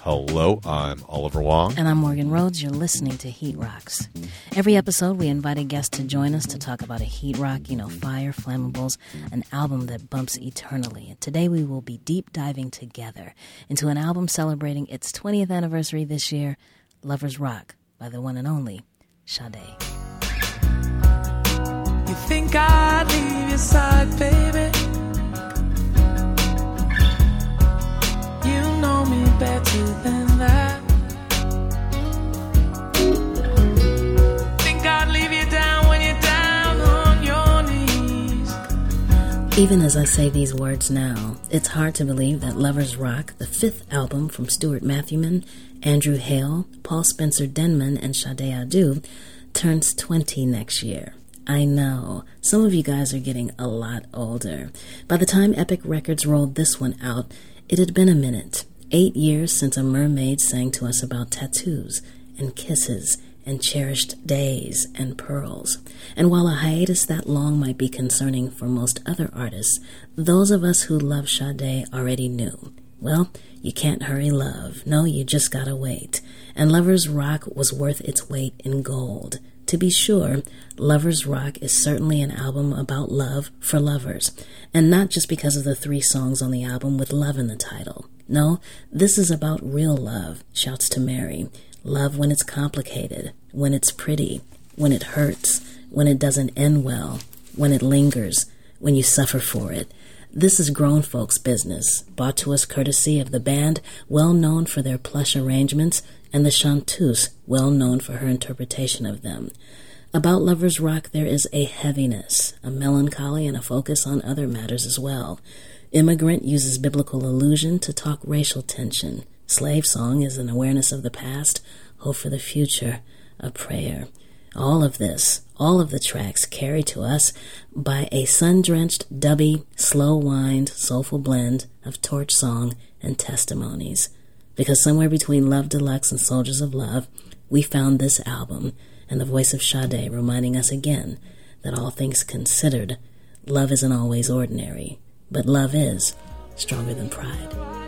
Hello, I'm Oliver Wang. And I'm Morgan Rhodes. You're listening to Heat Rocks. Every episode, we invite a guest to join us to talk about a heat rock, you know, Fire, Flammables, an album that bumps eternally. And today we will be deep diving together into an album celebrating its 20th anniversary this year, Lovers Rock, by the one and only Sade. Think I'd leave your side, baby? You know me better than that. Think I'd leave you down when you're down on your knees. Even as I say these words now, it's hard to believe that Lovers Rock, the fifth album from Stuart Matthewman, Andrew Hale, Paul Spencer Denman, and Sade Adu, turns 20 next year. I know. Some of you guys are getting a lot older. By the time Epic Records rolled this one out, it had been a minute. Eight years since a mermaid sang to us about tattoos and kisses and cherished days and pearls. And while a hiatus that long might be concerning for most other artists, those of us who love Sade already knew. Well, you can't hurry love. No, you just gotta wait. And Lovers Rock was worth its weight in gold. To be sure, Lovers Rock is certainly an album about love for lovers, and not just because of the three songs on the album with love in the title. No, this is about real love, shouts to Mary. Love when it's complicated, when it's pretty, when it hurts, when it doesn't end well, when it lingers, when you suffer for it. This is grown folks' business, brought to us courtesy of the band, well known for their plush arrangements, and the chanteuse, well known for her interpretation of them. About Lovers Rock, there is a heaviness, a melancholy, and a focus on other matters as well. Immigrant uses biblical allusion to talk racial tension. Slave Song is an awareness of the past, hope for the future, a prayer. All of this, all of the tracks carried to us by a sun drenched, dubby, slow wind, soulful blend of torch song and testimonies. Because somewhere between Love Deluxe and Soldiers of Love, we found this album and the voice of Sade reminding us again that all things considered, love isn't always ordinary, but love is stronger than pride.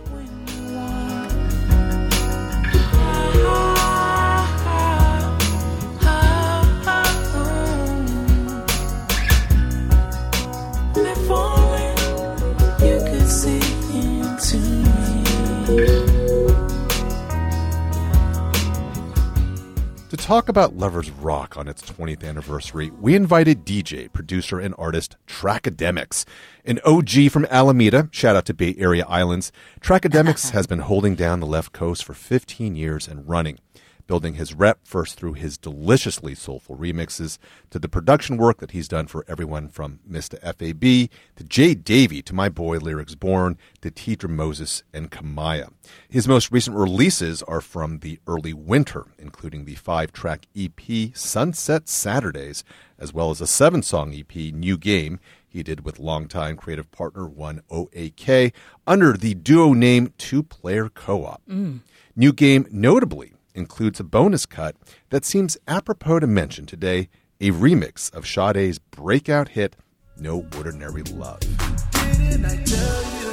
Talk about Lovers Rock on its 20th anniversary, we invited DJ, producer, and artist Trackademicks, an OG from Alameda. Shout out to Bay Area Islands. Trackademicks has been holding down the left coast for 15 years and running, building his rep first through his deliciously soulful remixes to the production work that he's done for everyone from Mr. FAB to Jay Davy to My Boy Lyrics Born to Tidra Moses and Kamaiyah. His most recent releases are from the early winter, including the five track EP Sunset Saturdays, as well as a seven song EP New Game he did with longtime creative partner One OAK under the duo name Two Player Co op. Mm. New Game notably includes a bonus cut that seems apropos to mention today a remix of Sade's breakout hit No Ordinary Love. Didn't I tell you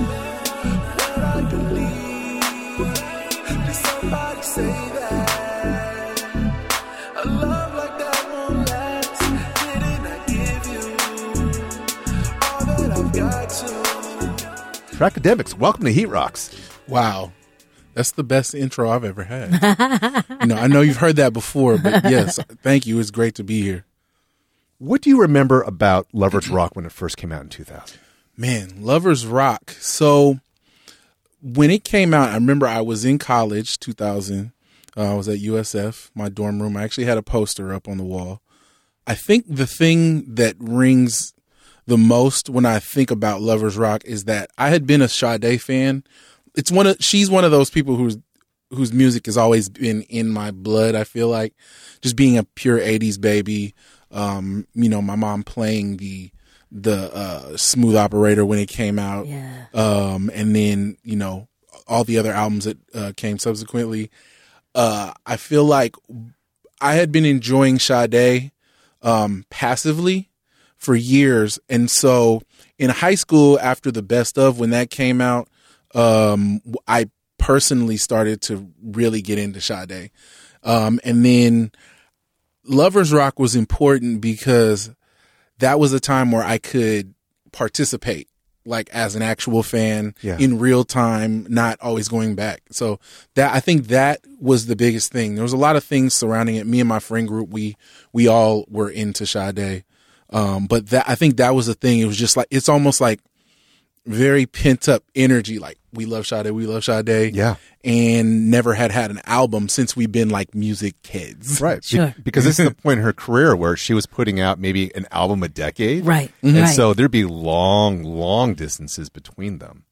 what I believe? Somebody say that a love like that won't last? Didn't I give you all that I've got to? Trackademicks, welcome to Heat Rocks. Wow. That's the best intro I've ever had. you know, I know you've heard that before, but yes, thank you. It's great to be here. What do you remember about Lovers Rock when it first came out in 2000? Man, Lovers Rock. So when it came out, I remember I was in college, 2000. Uh, I was at USF, my dorm room. I actually had a poster up on the wall. I think the thing that rings the most when I think about Lovers Rock is that I had been a Sade fan. It's one of she's one of those people who's whose music has always been in my blood. I feel like just being a pure '80s baby. Um, you know, my mom playing the the uh, Smooth Operator when it came out, Yeah. um, and then you know all the other albums that uh, came subsequently. Uh, I feel like I had been enjoying Sade um, passively for years, and so in high school after the best of when that came out, um, I personally started to really get into Sade. Um, and then Lovers Rock was important because that was a time where I could participate like as an actual fan Yeah. in real time, not always going back. So that I think that was the biggest thing. There was a lot of things surrounding it. Me and my friend group, we we all were into Sade. Um, but that I think that was the thing. It was just like it's almost like very pent up energy. Like we love Sade, we love Sade. Yeah. And never had had an album since we've been like music kids. Right. Be- Sure. because this is the point in her career where she was putting out maybe an album a decade. Right, mm-hmm. And right. so there'd be long, long distances between them.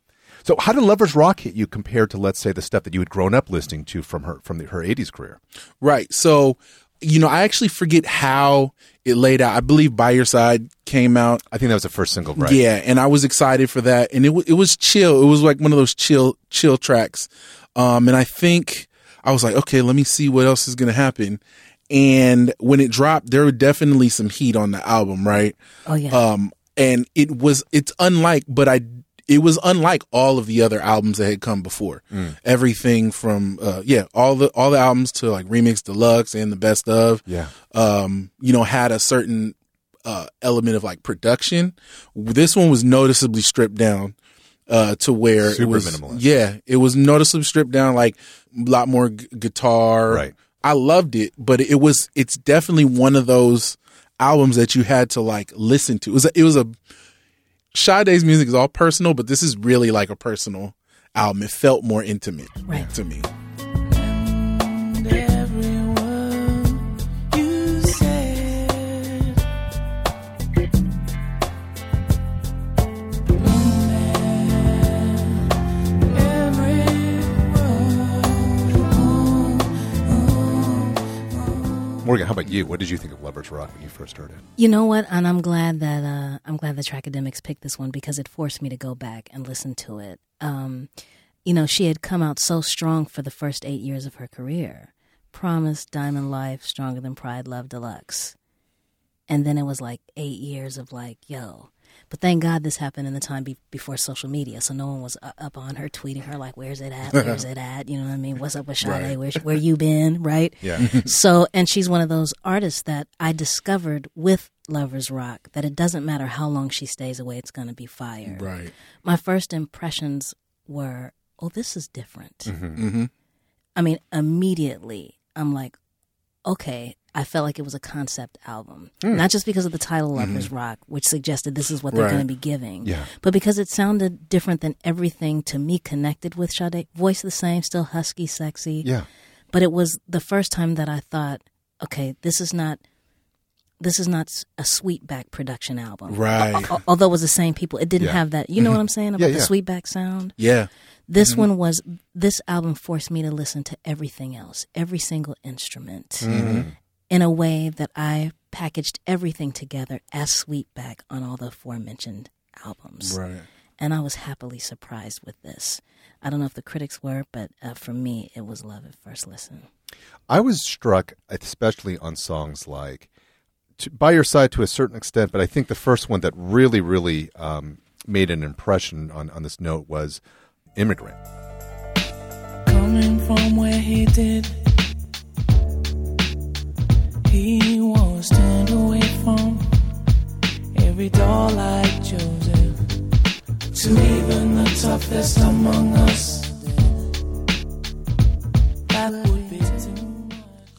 So how did Lovers Rock hit you compared to, let's say, the stuff that you had grown up listening to from her from the, her 80s career? Right. So, you know, I actually forget how it laid out. I believe By Your Side came out. I think that was the first single, right? Yeah, and I was excited for that, and it wa- it was chill. It was like one of those chill chill tracks, um, and I think I was like, okay, let me see what else is gonna happen. And when it dropped, there were definitely some heat on the album, right? Oh yeah. Um, and it was it's unlike, but I it was unlike all of the other albums that had come before. Everything from uh, yeah, all the all the albums to like remix deluxe and the best of Yeah. um, you know, had a certain uh, element of like production. This one was noticeably stripped down uh, to where Super it was minimalist. yeah, it was noticeably stripped down, like a lot more g- guitar. Right. I loved it, but it was it's definitely one of those albums that you had to like listen to. It was a, it was a Sade's music is all personal, but this is really like a personal album. It felt more intimate Right. to me. And Morgan, how about you? What did you think of Lovers Rock when you first heard it? You know what? And I'm glad that uh, I'm glad that Trackademicks picked this one because it forced me to go back and listen to it. Um, you know, she had come out so strong for the first eight years of her career. Promise, Diamond Life, Stronger Than Pride, Love Deluxe. And then it was like eight years of like, yo. But thank God this happened in the time be- before social media, so no one was uh, up on her tweeting her like, "Where's it at? Where's it at?" You know what I mean? What's up with Sade? Right. Where where you been? Right? Yeah. So, and she's one of those artists that I discovered with Lovers Rock that it doesn't matter how long she stays away, it's going to be fire. Right. My first impressions were, oh, this is different. Mm-hmm. I mean, immediately, I'm like, okay, I felt like it was a concept album. Hmm. Not just because of the title Lovers mm-hmm. Rock, which suggested this is what they're Right. going to be giving, Yeah. but because it sounded different than everything to me connected with Sade. Voice the same, still husky, sexy Yeah. but it was the first time that I thought, okay, this is not this is not a sweetback production album. Right. Al- Although it was the same people, it didn't Yeah. have that. You know what mm-hmm. I'm saying about Yeah, the sweetback sound? Yeah. This mm-hmm. one was this album forced me to listen to everything else, every single instrument, in a way that I packaged everything together as sweetback on all the aforementioned albums Right. and I was happily surprised with this. I don't know if the critics were, but uh, for me, it was love at first listen. I was struck, especially on songs like to, "By Your Side" to a certain extent, but I think the first one that really, really um, made an impression on, on this note was "Immigrant." Coming from where he did, he was turned away from every door like Joseph. To even the toughest among us, that would be too much.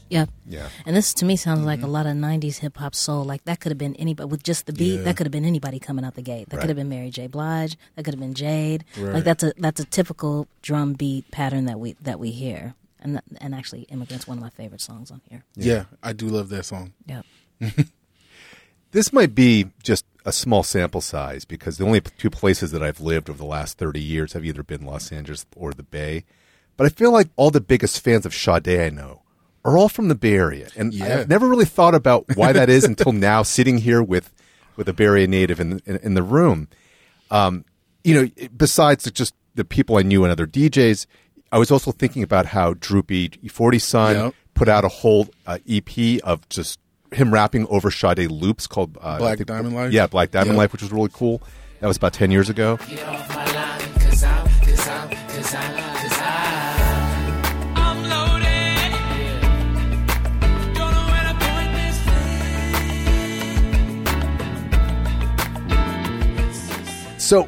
Yeah. Yeah, And this to me sounds like a mm-hmm. lot of '90s hip hop soul. Like that could have been anybody with just the beat. Yeah. That could have been anybody coming out the gate. That Right. could have been Mary J. Blige. That could have been Jade. Right. Like that's a that's a typical drum beat pattern that we that we hear. And and actually, "Immigrant's" one of my favorite songs on here. Yeah. I do love that song. Yep. this might be just a small sample size because the only two places that I've lived over the last thirty years have either been Los Angeles or the Bay. But I feel like all the biggest fans of Sade I know are all from the Bay Area, and Yeah. I've never really thought about why that is until now, sitting here with with a Bay Area native in in, in the room. Um, you know, besides just the people I knew and other DJs, I was also thinking about how Droop-E Forty Son Yep. put out a whole uh, EP of just him rapping over Sade loops called uh, Black think- Diamond Life? Yeah, Black Diamond Yep. Life, which was really cool. That was about 10 years ago. So,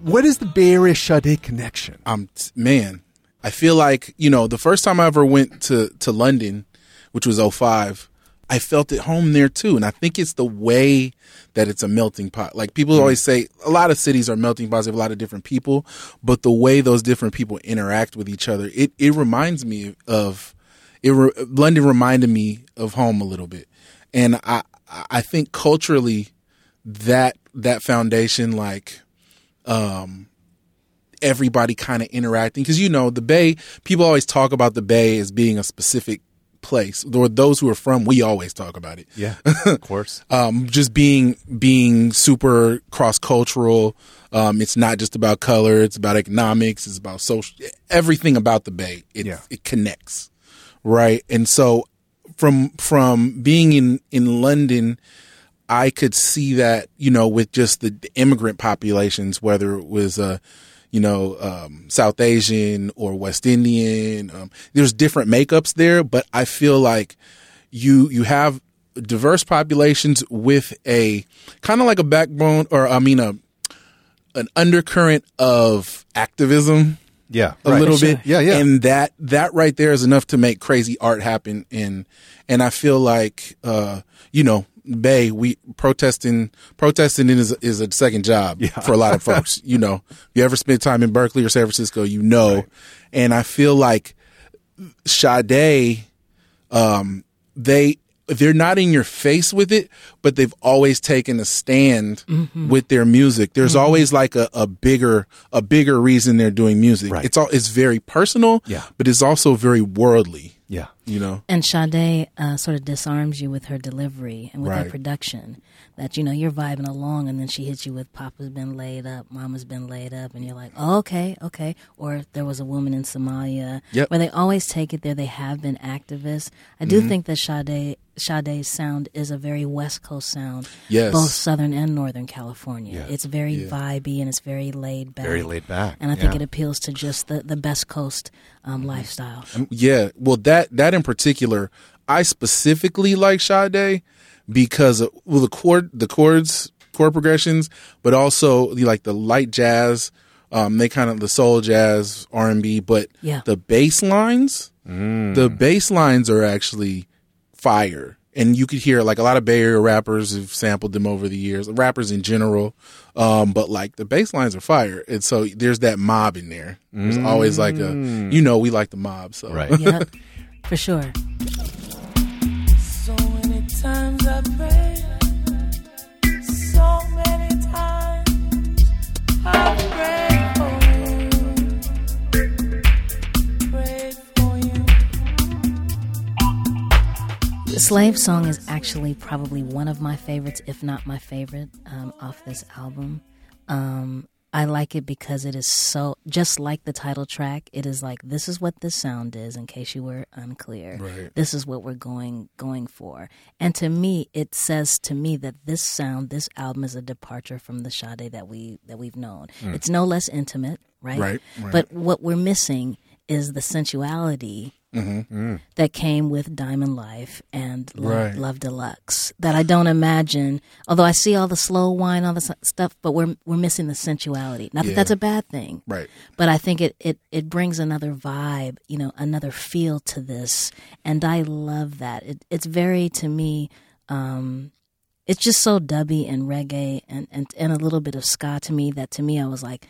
what is the Bay Area Sade connection? I'm man. I feel like you know the first time I ever went to to London, which was 05, I felt at home there too, and I think it's the way that it's a melting pot. Like people always say, a lot of cities are melting pots. They have a lot of different people, but the way those different people interact with each other, it it reminds me of it. Re, London reminded me of home a little bit, and I I think culturally that that foundation like um everybody kind of interacting because you know the bay people always talk about the bay as being a specific place or those who are from we always talk about it Yeah, of course. um just being being super cross cultural um it's not just about color it's about economics it's about social everything about the bay it Yeah. it connects right and so from from being in in london I could see that, you know, with just the immigrant populations, whether it was, uh, you know, um, South Asian or West Indian. Um, there's different makeups there, but I feel like you you have diverse populations with a kind of like a backbone, or I mean, a an undercurrent of activism Yeah, a right. little Sure. bit. Yeah, yeah. And that that right there is enough to make crazy art happen. And and I feel like uh, you know, Bay, we protesting protesting is is a second job for a lot of folks. you know, you ever spend time in Berkeley or San Francisco, you know. And I feel like Sade, um, they they're not in your face with it, but they've always taken a stand Mm-hmm. with their music. There's always like a, a bigger a bigger reason they're doing music. Right. It's all it's very personal, Yeah. but it's also very worldly. Yeah. You know, And Sade uh, sort of disarms you with her delivery and with Right. her production. That you know you're vibing along, and then she hits you with "Papa's been laid up, Mama's been laid up," and you're like, oh, "Okay, okay." Or there was a woman in Somalia Yep. where they always take it there. They have been activists. I Mm-hmm. do think that Sade Sade's sound is a very West Coast sound, Yes. both Southern and Northern California. Yeah. It's very vibey and it's very laid back, Very laid back, and I think yeah. it appeals to just the the Best Coast um, lifestyle. Yeah, well that that in particular, I specifically like Sade because of, well the chord the chords chord progressions, but also the, like the light jazz, um, they kind of the soul jazz R and B, but Yeah. the bass lines, the bass lines are actually fire. And you could hear like a lot of Bay Area rappers have sampled them over the years, rappers in general. Um, but like the bass lines are fire. And so there's that mob in there. There's always like a, you know, we like the mob. So Right. yep, for sure. Slave Song is actually probably one of my favorites, if not my favorite, um, off this album. Um, I like it because it is so, just like the title track, it is like, this is what this sound is, in case you were unclear. Right. This is what we're going going for. And to me, it says to me that this sound, this album is a departure from the Sade that we that we've known. It's no less intimate, right? Right, right. But what we're missing is the sensuality that came with Diamond Life and Love, Right. Love Deluxe. That I don't imagine. Although I see all the slow wine, all the stuff, but we're we're missing the sensuality. Not that that's a bad thing, Right. but I think it, it, it brings another vibe, you know, another feel to this. And I love that. It, it's very, to me, um, it's just so dubby and reggae and, and, and a little bit of ska to me that to me, I was like,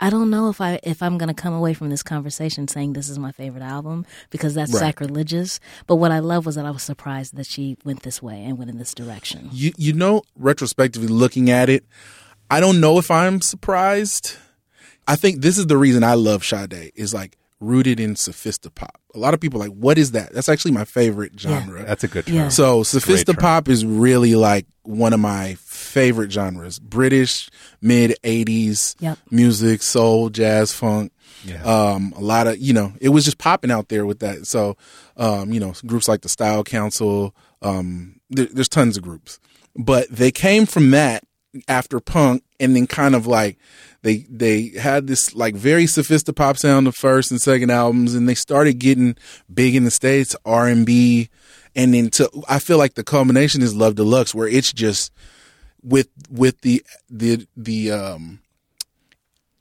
I don't know if I if I'm gonna come away from this conversation saying this is my favorite album because that's Right. sacrilegious. But what I love was that I was surprised that she went this way and went in this direction. You you know, retrospectively looking at it, I don't know if I'm surprised. I think this is the reason I love Sade is like rooted in sophisti-pop. A lot of people are like, what is that? That's actually my favorite genre. That's a good term. Yeah. So Great term. sophisti-pop is really like one of my favorite genres. British mid '80s Yep. music, soul, jazz, funk. Yeah. Um, a lot of you know, it was just popping out there with that. So, um, you know, groups like the Style Council. Um, there, there's tons of groups, but they came from that after punk and then kind of like they they had this like very sophisticated pop sound the first and second albums and they started getting big in the states R&B and then to I feel like the culmination is Love Deluxe where it's just with with the the the um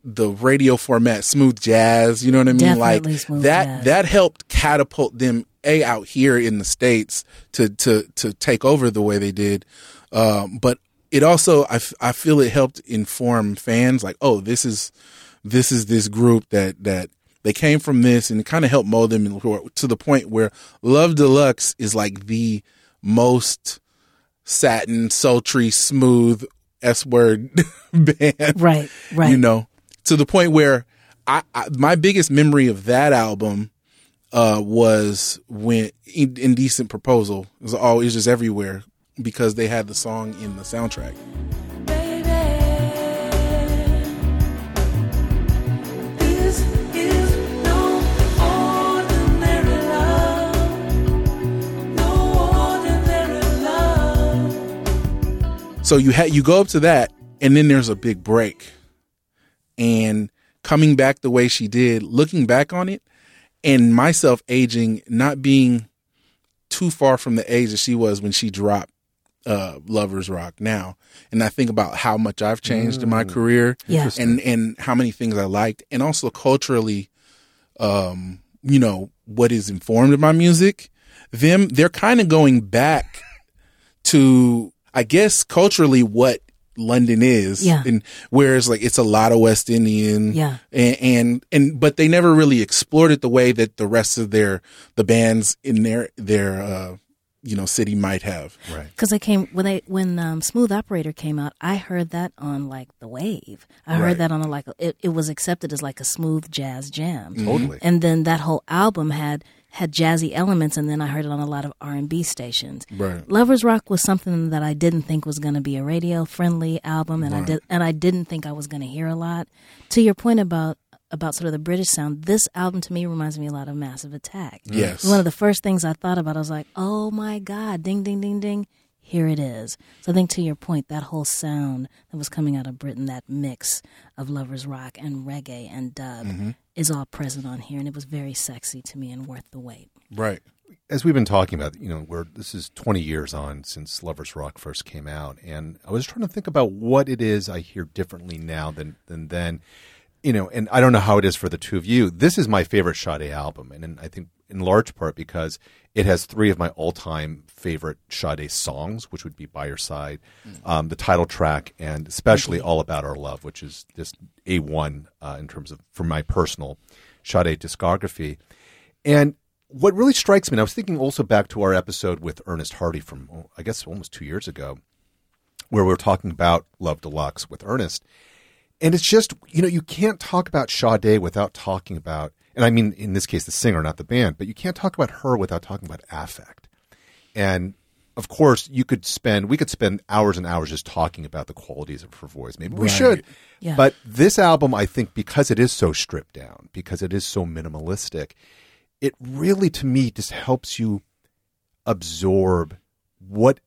the radio format smooth jazz you know what i mean Definitely like that jazz. that helped catapult them a out here in the states to to to take over the way they did um but it also I, f- I feel it helped inform fans like oh this is this is this group that that they came from this and it kind of helped mold them in- to the point where love deluxe is like the most satin sultry smooth s word band Right, right. you know, to the point where I, I my biggest memory of that album uh, was when Indecent Proposal it was always just everywhere because they had the song in the soundtrack. So you had you go up to that, and then there's a big break, and coming back the way she did, looking back on it, and myself aging, not being too far from the age that she was when she dropped uh, Lovers Rock now, and I think about how much I've changed in my career, Yeah. and and how many things I liked, and also culturally, um, you know, what is informed my music. Them, they're kind of going back to, I guess, culturally what London is. Yeah. And whereas like it's a lot of West Indian. Yeah. And, and, and, but they never really explored it the way that the rest of their, the bands in their, their, uh, you know, city might have. Right. Because I came when they when um, Smooth Operator came out, I heard that on like the wave. I heard that on a like it, it was accepted as like a smooth jazz jam. Totally. And then that whole album had had jazzy elements, and then I heard it on a lot of R and B stations. Right. Lovers Rock was something that I didn't think was going to be a radio friendly album, and I did and I didn't think I was going to hear a lot. To your point about about sort of the British sound, this album to me reminds me a lot of Massive Attack. Yes. One of the first things I thought about, I was like, oh my God, ding, ding, ding, ding. Here it is. So I think to your point, that whole sound that was coming out of Britain, that mix of lovers rock and reggae and dub, mm-hmm. Is all present on here, and it was very sexy to me and worth the wait. Right. as we've been talking about, you know, we're this is 20 years on since Lovers Rock first came out, and I was trying to think about what it is I hear differently now than than then, you know, and I don't know how it is for the two of you. This is my favorite Sade album, and, and I think in large part because it has three of my all-time favorite Sade songs, which would be "By Your Side," um, the title track, and especially "All About Our Love," which is just a one uh, in terms of for my personal Sade discography. And what really strikes me, and I was thinking also back to our episode with Ernest Hardy from, I guess, almost two years ago, where we were talking about Love Deluxe with Ernest. And it's just, you know, you can't talk about Sade without talking about, and I mean, in this case, the singer, not the band, but you can't talk about her without talking about affect. And of course, you could spend, we could spend hours and hours just talking about the qualities of her voice. Maybe we Right. should. Yeah. But this album, I think, because it is so stripped down, because it is so minimalistic, it really, to me, just helps you absorb what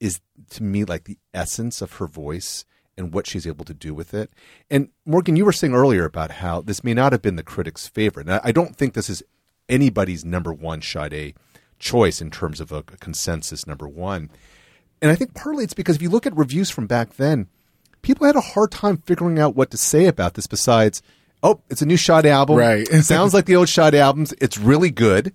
is, to me, like the essence of her voice and what she's able to do with it. And Morgan, you were saying earlier about how this may not have been the critics' favorite. And I I don't think this is anybody's number one Sade choice in terms of a, a consensus number one. And I think partly it's because if you look at reviews from back then, people had a hard time figuring out what to say about this besides, oh, it's a new Sade album. Right. It sounds like the old Sade albums. It's really good.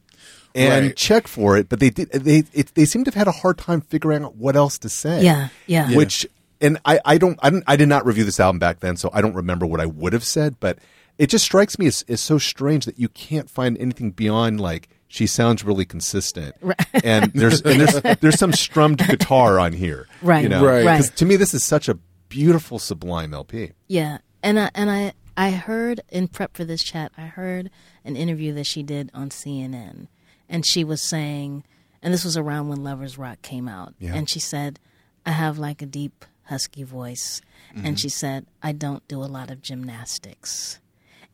And Right. check for it, but they did. They it, they seem to have had a hard time figuring out what else to say. Yeah, yeah. Yeah. Which and I I don't I don't I did not review this album back then, so I don't remember what I would have said. But it just strikes me as, as so strange that you can't find anything beyond like she sounds really consistent, and there's and there's there's some strummed guitar on here, Right, You know, Right. right. 'Cause to me, this is such a beautiful, sublime LP. Yeah, and I, and I I heard in prep for this chat, I heard an interview that she did on CNN, and she was saying, and this was around when Lovers Rock came out, Yeah. and she said, I have like a deep husky voice, and mm-hmm. she said I don't do a lot of gymnastics,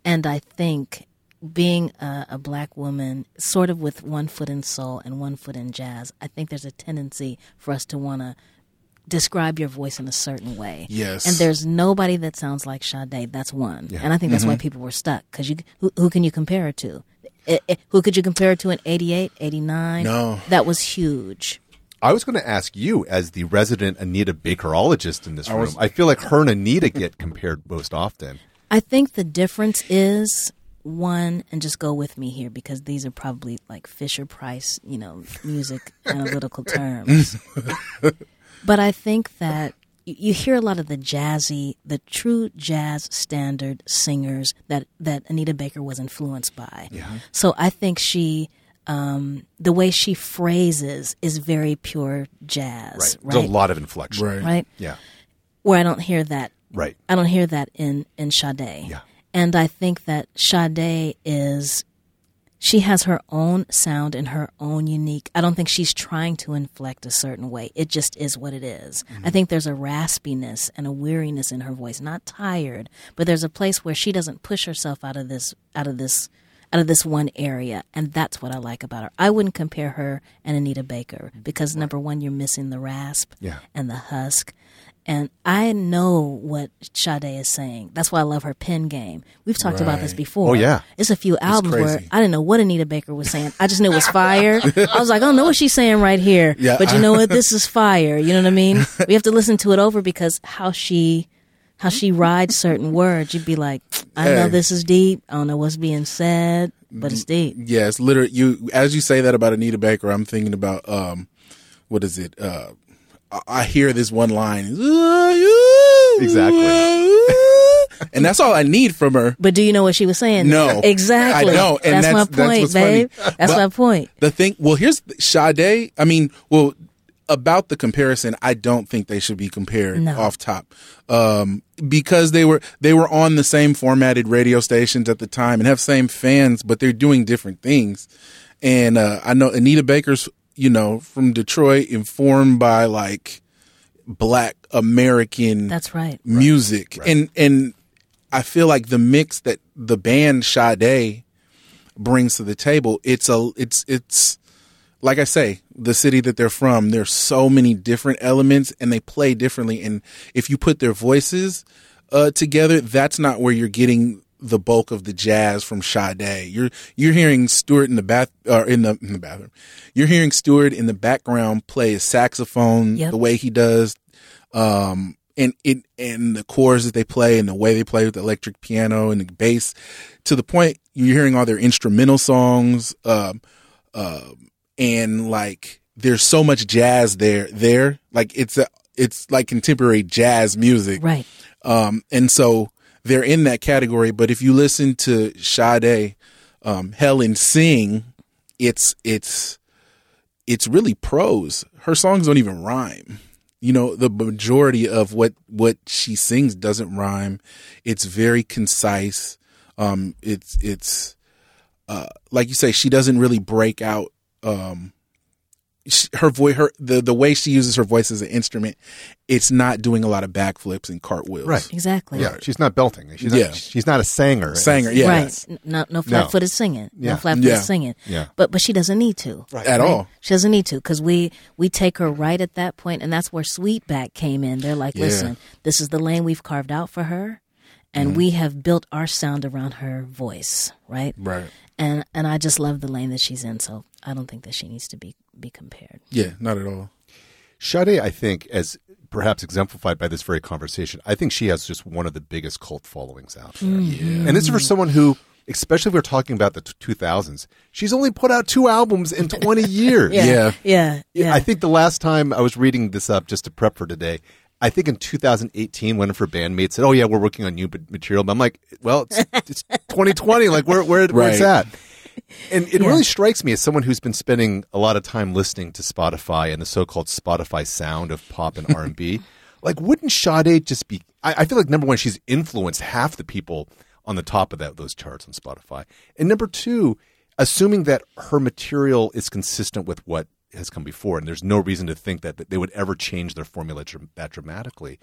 and I think being a, a black woman, sort of with one foot in soul and one foot in jazz, I think there's a tendency for us to want to describe your voice in a certain way. Yes. And there's nobody that sounds like Sade. That's one. And I think that's why Mm-hmm. people were stuck because you who, who can you compare it to? I- I- who could you compare it to in 88, 89? No. That was huge. I was going to ask you, as the resident Anita Bakerologist in this room, was- I feel like her and Anita get compared most often. I think the difference is one, and just go with me here because these are probably like Fisher Price, you know, music analytical terms. but I think that you, you hear a lot of the jazzy, the true jazz standard singers that that Anita Baker was influenced by. Yeah. So I think she. Um, the way she phrases is very pure jazz, right? There's a lot of inflection. Right. right? Yeah. Where I don't hear that Right. I don't hear that in in Sade. Yeah. And I think that Sade is she has her own sound and her own unique. I don't think she's trying to inflect a certain way. It just is what it is. I think there's a raspiness and a weariness in her voice, not tired, but there's a place where she doesn't push herself out of this out of this out of this one area, and that's what I like about her. I wouldn't compare her and Anita Baker because number one, you're missing the rasp Yeah. and the husk. And I know what Sade is saying. That's why I love her pen game. We've talked about this before. Oh, yeah. It's a few albums where. I didn't know what Anita Baker was saying. I just knew it was fire. I was like, I don't know what she's saying right here. Yeah, but you know what? This is fire. You know what I mean? We have to listen to it over because how she how she rides certain words, you'd be like, I know this is deep. I don't know what's being said, but it's deep. Yes, literally. You as you say that about Anita Baker, I'm thinking about um, what is it? Uh, I, I hear this one line, Exactly. and that's all I need from her. But do you know what she was saying? No. exactly. I know, and that's, that's- my that's point, funny. babe. That's But- my point. The thing, well, here's Sade. I mean, well, about the comparison, I don't think they should be compared No. off top, um, because they were they were on the same formatted radio stations at the time and have same fans, but they're doing different things. And uh, I know Anita Baker's, you know, from Detroit, informed by like Black American That's right. music, and and I feel like the mix that the band Sade brings to the table, it's a it's it's like I say, the city that they're from, there's so many different elements and they play differently. And if you put their voices uh, together, that's not where you're getting the bulk of the jazz from Sade. You're you're hearing Stuart in the bath or in the in the bathroom. You're hearing Stuart in the background play his saxophone Yep. the way he does. Um and it and the chords that they play and the way they play with the electric piano and the bass to the point you're hearing all their instrumental songs. Um um, and like there's so much jazz there there. Like it's a it's like contemporary jazz music. Right. um and so they're in that category but if you listen to Sade um Helen sing it's it's it's really prose. Her songs don't even rhyme. You know the majority of what what she sings doesn't rhyme. It's very concise. Um it's it's uh like you say she doesn't really break out um her voice her the the way she uses her voice as an instrument it's not doing a lot of backflips and cartwheels Right. Exactly. Yeah, she's not belting. She's Yeah. not, she's not a singer. Sanger, yeah. Right. N- No, no flat-footed singing. Yeah. No flat-footed Yeah. singing. Yeah. But but she doesn't need to. Right. at all She doesn't need to because we we take her right at that point, and that's where Sweetback came in. They're like, Yeah. listen, this is the lane we've carved out for her, and Mm-hmm. we have built our sound around her voice, right? right And and I just love the lane that she's in, so I don't think that she needs to be be compared. yeah not at all Sade, I think, as perhaps exemplified by this very conversation, I think she has just one of the biggest cult followings out there. Mm-hmm. And this is for someone who, especially if we're talking about the t- 2000s, she's only put out two albums in 20 years. Yeah. yeah, yeah. I think the last time I was reading this up just to prep for today, I think in 2018, one of her bandmates said, "Oh yeah, we're working on new material." But I'm like, "Well, it's, it's 2020. Like, where where where's Right. that?" And it Yeah. really strikes me as someone who's been spending a lot of time listening to Spotify and the so-called Spotify sound of pop and R and B. Like, wouldn't Sade just be? I, I feel like number one, she's influenced half the people on the top of that those charts on Spotify, and number two, assuming that her material is consistent with what has come before, and there's no reason to think that, that they would ever change their formula dr- that dramatically.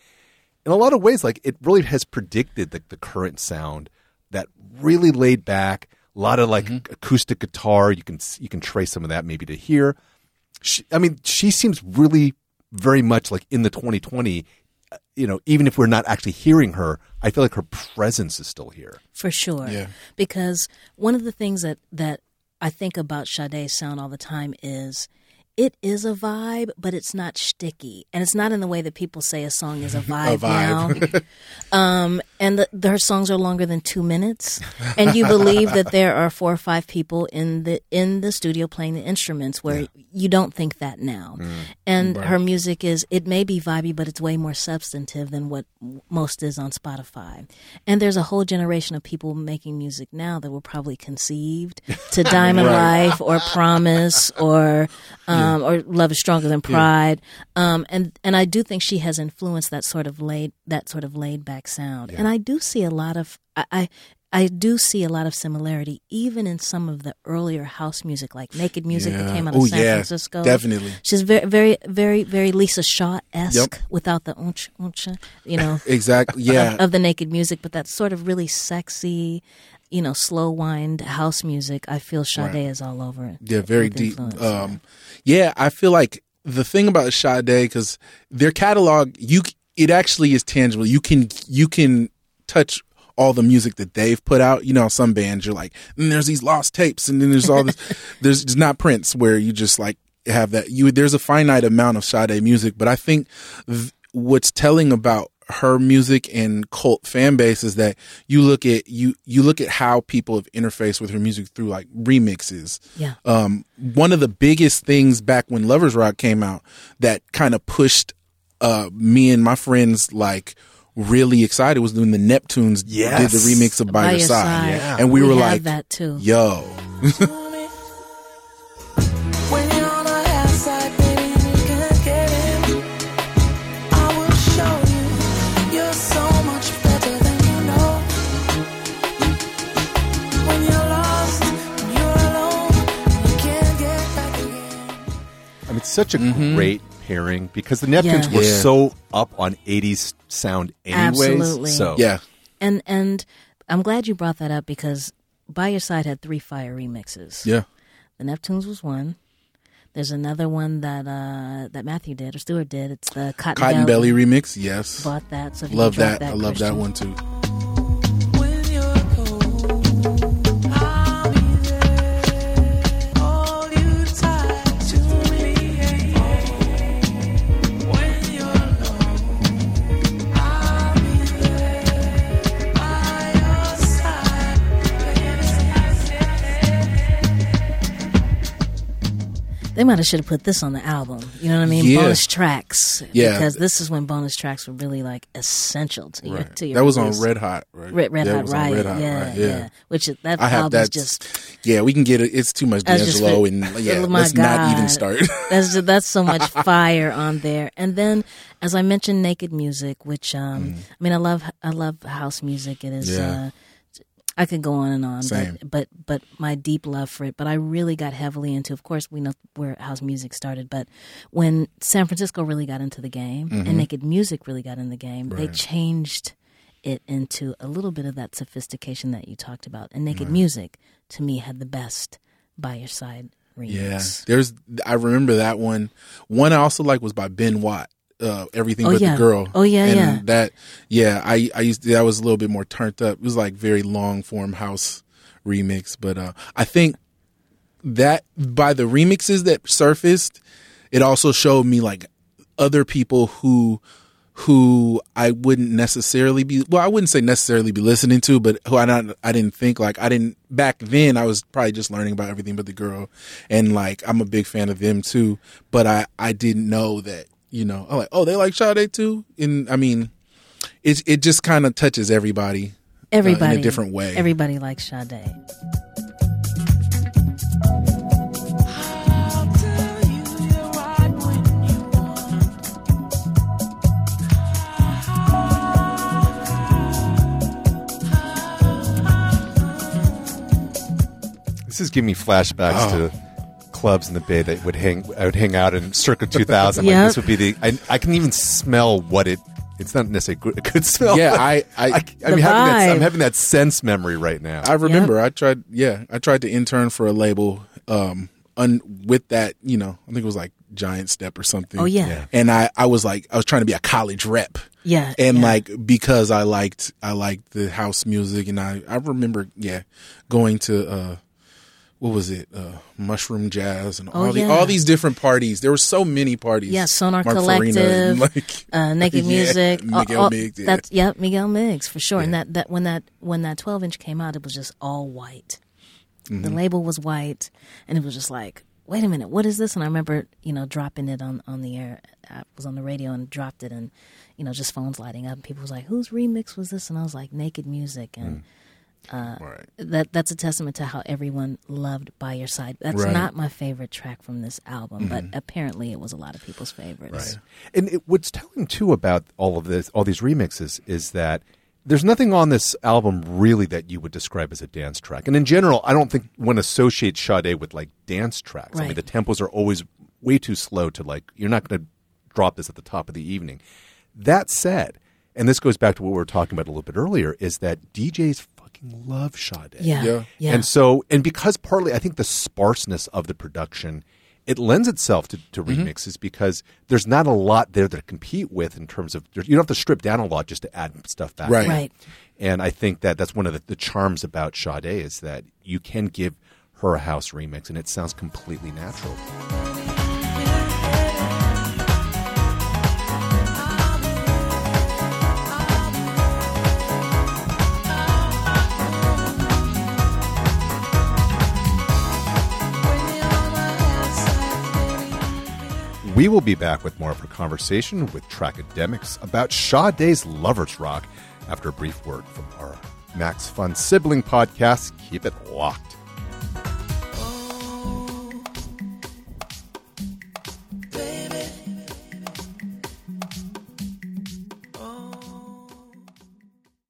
In a lot of ways, like it really has predicted the, the current sound that really laid back, a lot of like acoustic guitar. You can you can trace some of that maybe to here. She, I mean, she seems really very much like in the 2020. uh, You know, even if we're not actually hearing her, I feel like her presence is still here. for sure. Yeah. Because one of the things that that I think about Sade's sound all the time is it is a vibe, but it's not sticky, and it's not in the way that people say a song is a vibe, vibe. now. um, and the, songs are longer than two minutes, and you believe that there are four or five people in the in the studio playing the instruments, where you don't think that now. And her music is it may be vibey, but it's way more substantive than what most is on Spotify. And there's a whole generation of people making music now that were probably conceived to Diamond Life or Promise or um, or Love is Stronger Than Pride. Um, and and I do think she has influenced that sort of laid that sort of laid back sound. And I do see a lot of I. I I do see a lot of similarity, even in some of the earlier house music, like Naked Music that came out of Oh, San yeah. Francisco. Definitely. She's very, very, very, very Lisa Shaw esque Yep. without the unch, unch, you know, Exactly. Yeah. of, of the naked music, but that sort of really sexy, you know, slow wind house music. I feel Sade is all over it. Yeah, very deep. Um, yeah, I feel like the thing about Sade because their catalog, you it actually is tangible. You can you can touch all the music that they've put out. You know, some bands you're like, and there's these lost tapes, and then there's all this. there's it's not Prince where you just like have that. You there's a finite amount of Sade music, but I think th- what's telling about her music and cult fan base is that you look at you you look at how people have interfaced with her music through like remixes Yeah. um, one of the biggest things back when Lovers Rock came out that kind of pushed uh, me and my friends like really excited was when the Neptunes Yes. did the remix of By, Your Side, Yeah. and we, were like, that too. "Yo, it's such a great pairing because the Neptunes Yeah. were Yeah. so up on 80s sound anyways. Absolutely. So yeah, And and I'm glad you brought that up because By Your Side had three fire remixes. yeah, The Neptunes was one. There's another one that uh, that Matthew did or Stuart did. It's the Cotton, Cottonbelly remix, yes, Bought that. So love could drop that. I love that one too. They might have should have put this on the album. You know what I mean? Yeah. Bonus tracks. Yeah. Because this is when bonus tracks were really like essential to your to your That was on. Red Hot, right? Red, Red Hot Riot. Red Hot yeah, Riot, yeah, Which is, that I have that. just yeah, we can get it. It's too much D'Angelo, and yeah, Oh let's not even start. that's just, that's so much fire on there. And then, as I mentioned, naked music, which um, I mean, I love I love house music. It is. Mm. Yeah. Uh, I could go on and on, Same. but but but my deep love for it. But I really got heavily into. Of course, we know where house music started, but when San Francisco really got into the game Mm-hmm. and naked music really got in the game, they changed it into a little bit of that sophistication that you talked about. And naked music, to me, had the best by your side remix. Yeah, there's. I remember that one. One I also like was by Ben Watt. Uh, everything Oh, but yeah. the girl. Oh, yeah, and yeah. That yeah, I I used that was a little bit more turned up. It was like very long form house remix, but uh, I think that by the remixes that surfaced, it also showed me like other people who who I wouldn't necessarily be well, I wouldn't say necessarily be listening to, but who I not I didn't think like I didn't back then I was probably just learning about everything but the girl and like I'm a big fan of them too, but I I didn't know that, you know, I'm like, oh, they like Sade too? And I mean, it it just kind of touches everybody uh, Everybody in a different way. Everybody likes Sade. I'll tell you you're right when you want. This is giving me flashbacks to clubs in the Bay that would hang. I would hang out in circa 2000. Like this would be the. I, I can even smell what it. It's not necessarily good, a good smell. Yeah, but I, I, I am having that, I'm having that sense memory right now. I remember I tried yeah, I tried to intern for a label um un, with that, you know, I think it was like Giant Step or something. Oh, yeah. Yeah. And I, I was like, I was trying to be a college rep. Yeah, And yeah. like, because I liked, I liked the house music and I, I remember, yeah, going to, uh, what was it? Uh, mushroom jazz and Oh, all the, yeah. all these different parties. There were so many parties. Yeah, Sonar Mark Collective, like, uh, Naked yeah, Music, uh, Miguel all- Miggs, yeah. That's yep, Miguel Miggs for sure. And that, that when that when that twelve inch came out, it was just all white. Mm-hmm. The label was white, and it was just like, wait a minute, what is this? And I remember, you know, dropping it on on the air. I was on the radio and dropped it, and you know, just phones lighting up. And people was like, whose remix was this? And I was like, Naked Music, and. Right. that that's a testament to how everyone loved by your side that's Right. Mm-hmm. not my favorite track from this album but apparently it was a lot of people's favorites Right. And it, what's telling too about all of this, all these remixes, is that there's nothing on this album really that you would describe as a dance track. And in general, I don't think one associates Sade with like dance tracks. I mean, the tempos are always way too slow to like. You're not going to drop this at the top of the evening. That said, and this goes back to what we were talking about a little bit earlier, is that DJs fucking love Sade. yeah Yeah. yeah, And so, and because partly, I think the sparseness of the production, it lends itself to, to Mm-hmm. remixes because there's not a lot there to compete with in terms of you don't have to strip down a lot just to add stuff back. Right. Right. And I think that that's one of the, the charms about Sade is that you can give her a house remix and it sounds completely natural. We will be back with more of our conversation with Trackademicks about Sade's Lover's Rock after a brief word from our Max Fun sibling podcast. Keep it locked.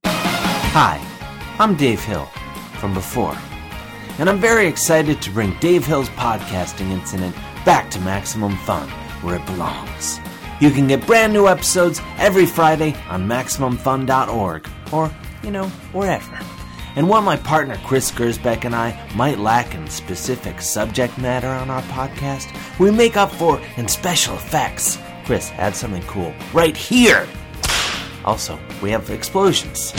Hi, I'm Dave Hill from before, and I'm very excited to bring Dave Hill's podcasting incident back to Maximum Fun where it belongs. You can get brand new episodes every Friday on MaximumFun.org or, you know, wherever. And while my partner Chris Gersbeck and I might lack in specific subject matter on our podcast, we make up for in special effects. Chris, add something cool right here. Also, we have explosions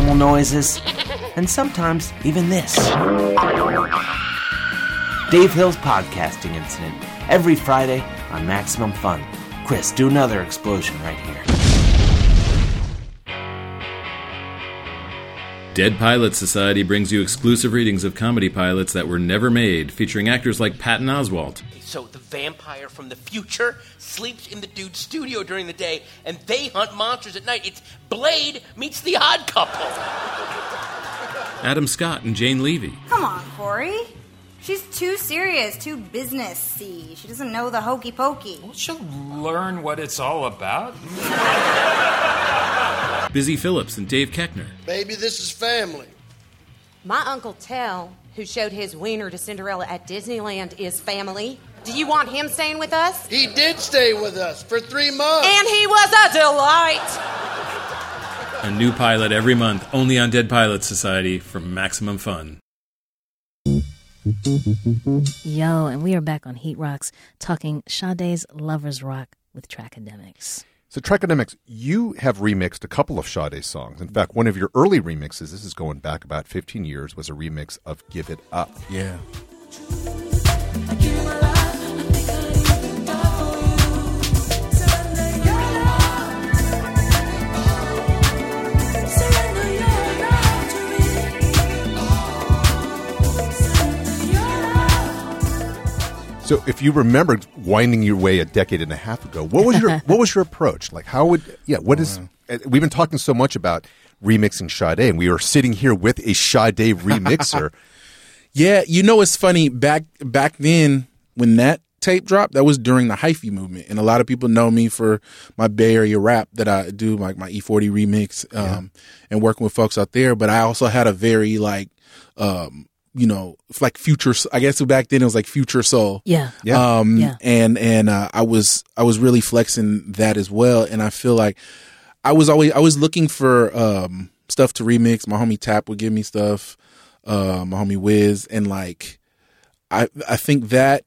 animal noises, and sometimes even this. Dave Hill's podcasting incident every Friday on Maximum Fun. Chris, do another explosion right here. Dead Pilot Society brings you exclusive readings of comedy pilots that were never made, featuring actors like Patton Oswalt, So the vampire from the future sleeps in the dude's studio during the day, and they hunt monsters at night. It's Blade meets the Odd Couple. Adam Scott, and Jane Levy. Come on, Corey. She's too serious, too businessy. She doesn't know the hokey pokey. Well, She'll learn what it's all about. Busy Phillips, and Dave Koechner. Baby, this is family. My Uncle Tell, who showed his wiener to Cinderella at Disneyland, is family. Do you want him staying with us? He did stay with us for three months. And he was a delight. A new pilot every month, only on Dead Pilot Society for Maximum Fun. Yo, and we are back on Heat Rocks talking Sade's Lover's Rock with Trackademicks. So, Trackademicks, you have remixed a couple of Sade songs. In fact, one of your early remixes, this is going back about 15 years, was a remix of Give It Up. Yeah. So, if you remember winding your way a decade and a half ago, what was your what was your approach? Like, how would yeah? What is? uh, We've been talking so much about remixing Sade, and we are sitting here with a Sade remixer. Yeah, you know it's funny back back then when that tape dropped, that was during the hyphy movement, and a lot of people know me for my Bay Area rap that I do, like my E40 remix, um, and working with folks out there. But I also had a very like, um, you know, like future. I guess back then it was like future soul. Yeah. Yeah. Um, Yeah. and and uh, I was I was really flexing that as well, and I feel like I was always I was looking for um stuff to remix. My homie Tap would give me stuff, uh, my homie Wiz, and like I I think that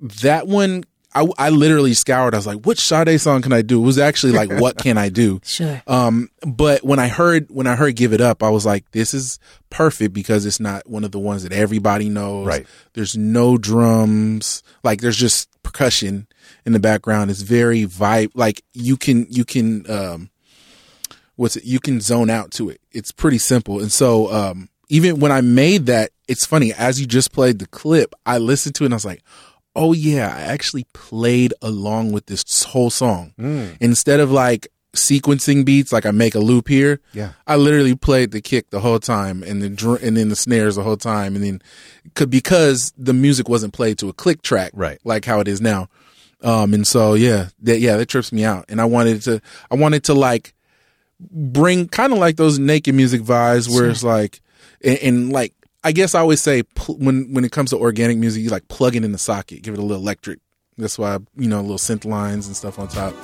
that one I, I literally scoured. I was like, "Which Sade song can I do?" It was actually like, "What can I do?" Sure. Um, but when I heard when I heard "Give It Up," I was like, "This is perfect because it's not one of the ones that everybody knows." Right. There's no drums. Like there's just percussion in the background. It's very vibe. Like you can you can um, what's it? You can zone out to it. It's pretty simple. And so um, even when I made that, it's funny. As you just played the clip, I listened to it and I was like, oh yeah, I actually played along with this whole song Mm. instead of like sequencing beats, like I make a loop here. Yeah. I literally played the kick the whole time and the dr- and then the snares the whole time, and then could because the music wasn't played to a click track, Right. Like how it is now. Um, and so yeah, that yeah, that trips me out, and I wanted to, I wanted to like bring kind of like those naked music vibes where it's like, and, and like I guess I always say pl- when when it comes to organic music, you like plug it in the socket, give it a little electric. That's why you know little synth lines and stuff on top.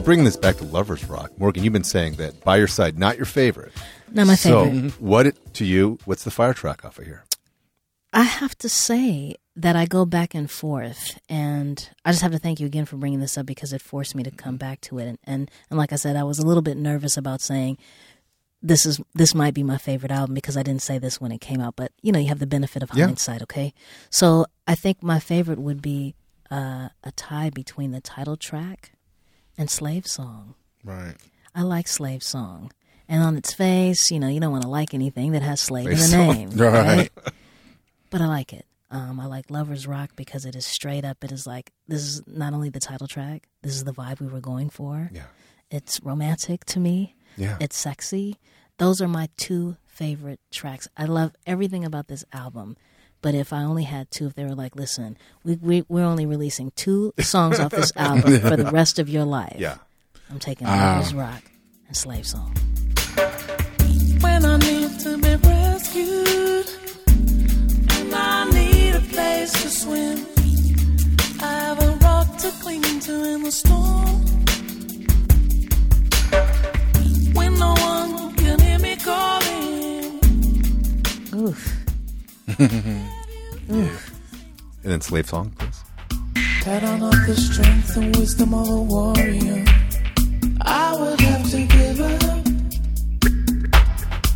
Well, bringing this back to Lovers Rock, Morgan, you've been saying that by your side, not your favorite. Not my so, favorite. So, what it, to you? What's the fire track off of here? I have to say that I go back and forth, and I just have to thank you again for bringing this up because it forced me to come back to it. And and, and like I said, I was a little bit nervous about saying this is this might be my favorite album because I didn't say this when it came out. But you know, you have the benefit of Yeah. hindsight. Okay, so I think my favorite would be uh, a tie between the title track and Slave Song. Right. I like Slave Song. And on its face, you know, you don't want to like anything that has slave in the Song. name. Right. right? But I like it. Um, I like Lovers Rock because it is straight up. It is like, this is not only the title track, this is the vibe we were going for. Yeah. It's romantic to me. Yeah. It's sexy. Those are my two favorite tracks. I love everything about this album. But if I only had two, if they were like, listen, we, we, we're only releasing two songs off this album for the rest of your life. Yeah. I'm taking Ah. Lovers Rock and Slave Song. when I need to be rescued. And I need a place to swim. I have a rock to cling to in the storm. And then Slave Song, please. Had I not the strength and wisdom of a warrior, I would have to give up.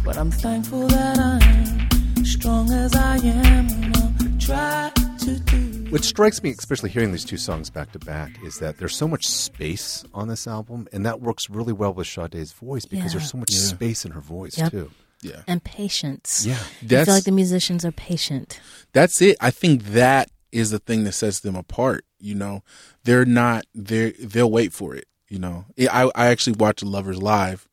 But I'm thankful that I'm strong as I am, and I'll try to do. What strikes me, especially hearing these two songs back to back, is that there's so much space on this album, and that works really well with Sade's voice because Yeah. there's so much space in her voice Yep. too. Yeah. And patience. Yeah. I feel like the musicians are patient. that's it. I think that is the thing that sets them apart. You know, they're not they're, they'll wait for it. You know, I I actually watched Lovers live,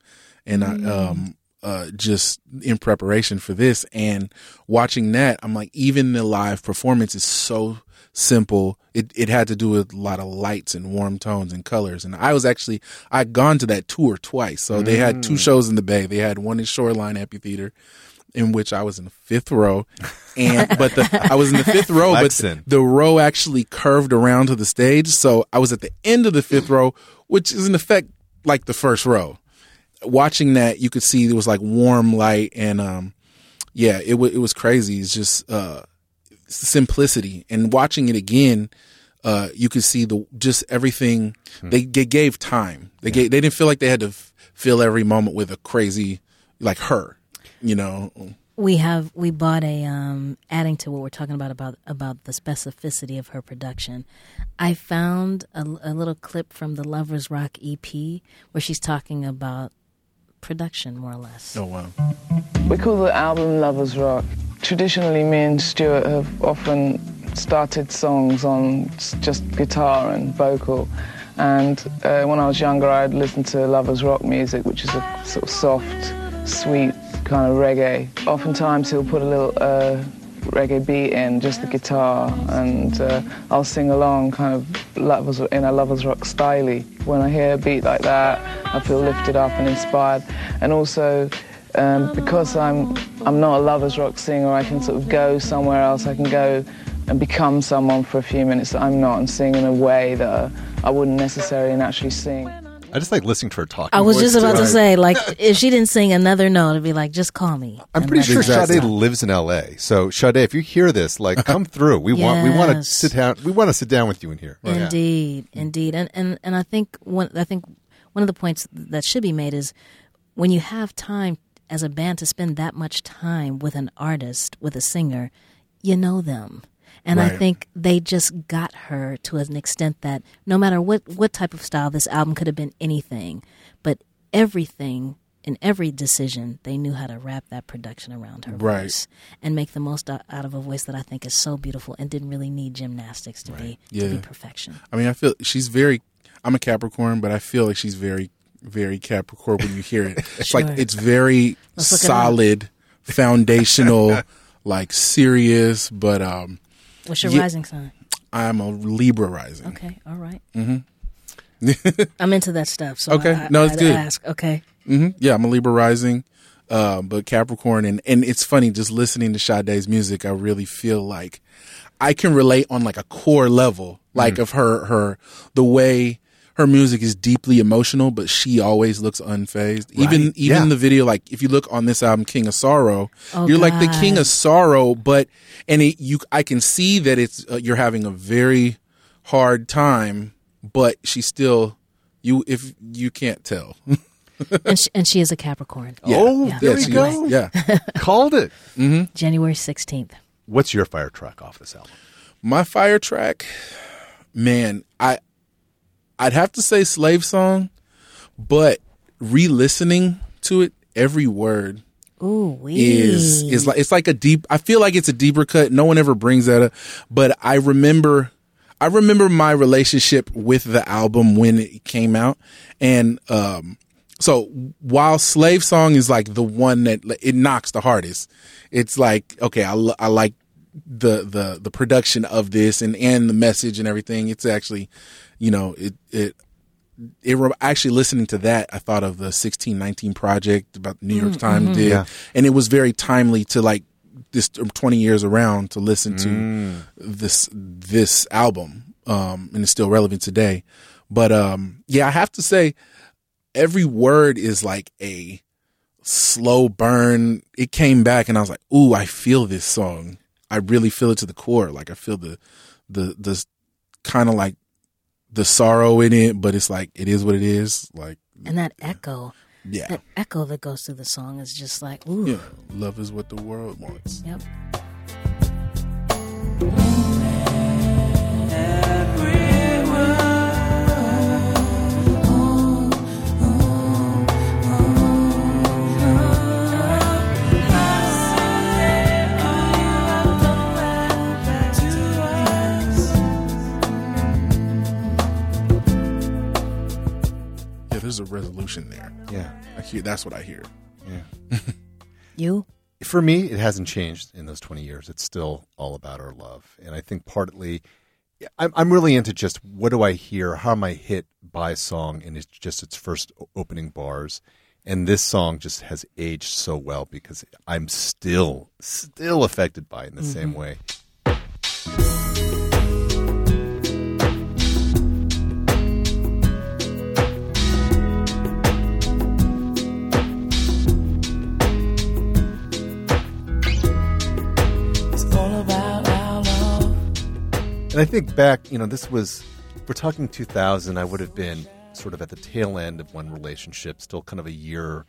and I um uh just in preparation for this and watching that, I'm like, even the live performance is so simple. It it had to do with a lot of lights and warm tones and colors. And I was actually I'd gone to that tour twice. So they had two shows in the Bay. They had one in Shoreline Amphitheater in which I was in the fifth row, and but the I was in the fifth row, but Flexing. the row actually curved around to the stage, so I was at the end of the fifth row, which is in effect like the first row. Watching that, you could see there was like warm light, and um, yeah, it was it was crazy. It's just uh, simplicity, and watching it again. Uh, you could see the just everything they, they gave time. They gave they didn't feel like they had to f- fill every moment with a crazy like her, you know. We have we bought a um adding to what we're talking about about about the specificity of her production. I found a, a little clip from the Lovers Rock EP where she's talking about production more or less. Oh wow. We call the album Lovers Rock. Traditionally, me and Stuart have often started songs on just guitar and vocal. And uh, when I was younger, I'd listen to Lovers Rock music, which is a sort of soft, sweet kind of reggae. Oftentimes, he'll put a little uh, reggae beat in, just the guitar, and uh, I'll sing along kind of lovers, in a Lovers Rock style. When I hear a beat like that, I feel lifted up and inspired. And also, um, because I'm I'm not a lovers rock singer, I can sort of go somewhere else. I can go and become someone for a few minutes that I'm not and sing in a way that I wouldn't necessarily naturally sing. I just like listening to her talk. I was just about to say, like, if she didn't sing another note, it'd be like, just call me. I'm And pretty sure it. Sade lives in L.A. So Sade, if you hear this, like, come through. We want we want to sit down. We want to sit down with you in here. Yeah. Indeed, indeed, and and and I think one I think one of the points that should be made is when you have time as a band to spend that much time with an artist, with a singer, you know them. And I think they just got her to an extent that no matter what, what type of style this album could have been anything, but everything in every decision, they knew how to wrap that production around her Right. voice and make the most out of a voice that I think is so beautiful and didn't really need gymnastics to be to be Yeah. perfection. I mean, I feel she's very. I'm a Capricorn, but I feel like she's very, very Capricorn when you hear it. It's Sure. like it's very Let's it solid, foundational, like serious. But um, What's your yeah, rising sign? I'm a Libra rising. Okay, all right. Mm-hmm. I'm into that stuff. So okay, I, no, it's I'd good. Ask. Okay. hmm Yeah, I'm a Libra rising, uh, but Capricorn, and and it's funny just listening to Sade's music. I really feel like I can relate on like a core level, like of her her the way her music is deeply emotional, but she always looks unfazed. Even Right, even yeah. the video, like if you look on this album, King of Sorrow, Oh, you're like the King of Sorrow, but and it, you I can see that it's uh, you're having a very hard time, but she still you if you can't tell. and she, and she is a Capricorn. Yeah. Oh, Yeah. there Yeah, we go. is. Yeah. Called it. Mm-hmm. January 16th. What's your fire track off this album? My fire track, man, I I'd have to say slave song, but re-listening to it, every word Ooh, is is like it's like a deep. I feel like it's a deeper cut. No one ever brings that up, but I remember. I remember my relationship with the album when it came out, and um, so while "Slave Song" is like the one that it knocks the hardest, it's like okay, I, I like the the the production of this and and the message and everything. It's actually, you know, it it it re- actually listening to that, I thought of the 1619 project about the New York Mm, Times did, Yeah. and it was very timely to like this 20 years around to listen to Mm. this this album, um, and it's still relevant today. But um, yeah, I have to say, every word is like a slow burn. It came back, and I was like, "Ooh, I feel this song. I really feel it to the core. Like I feel the the the kind of like the sorrow in it, but it's like it is what it is. Like And that echo. Yeah. That echo that goes through the song is just like, ooh. yeah, love is what the world wants. Yep. There's a resolution there. Yeah. I hear. That's what I hear. Yeah. You? For me, it hasn't changed in those 20 years. It's still all about our love. And I think partly, I'm, I'm really into just what do I hear? How am I hit by a song? And it's just its first opening bars. And this song just has aged so well because I'm still, still affected by it in the same Mhm. way. I think back, you know, this was, we're talking 2000, I would have been sort of at the tail end of one relationship, still kind of a year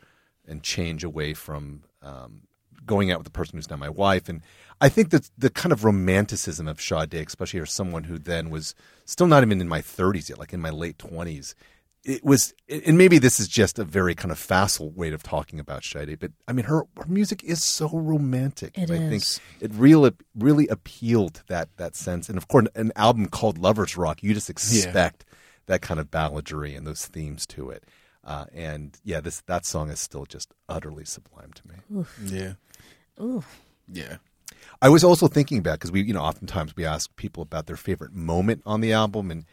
and change away from um, going out with the person who's now my wife. And I think that the kind of romanticism of Sade, especially as someone who then was still not even in my 30s yet, like in my late 20s, it was, and maybe this is just a very kind of facile way of talking about Sade, but I mean, her, her music is so romantic. It and I think it really, really appealed to that, that sense. And of course, an album called Lover's Rock, you just expect that kind of balladry and those themes to it. Uh, and yeah, this that song is still just utterly sublime to me. Oof. Yeah. Ooh. Yeah. I was also thinking about because we, you know, oftentimes we ask people about their favorite moment on the album, and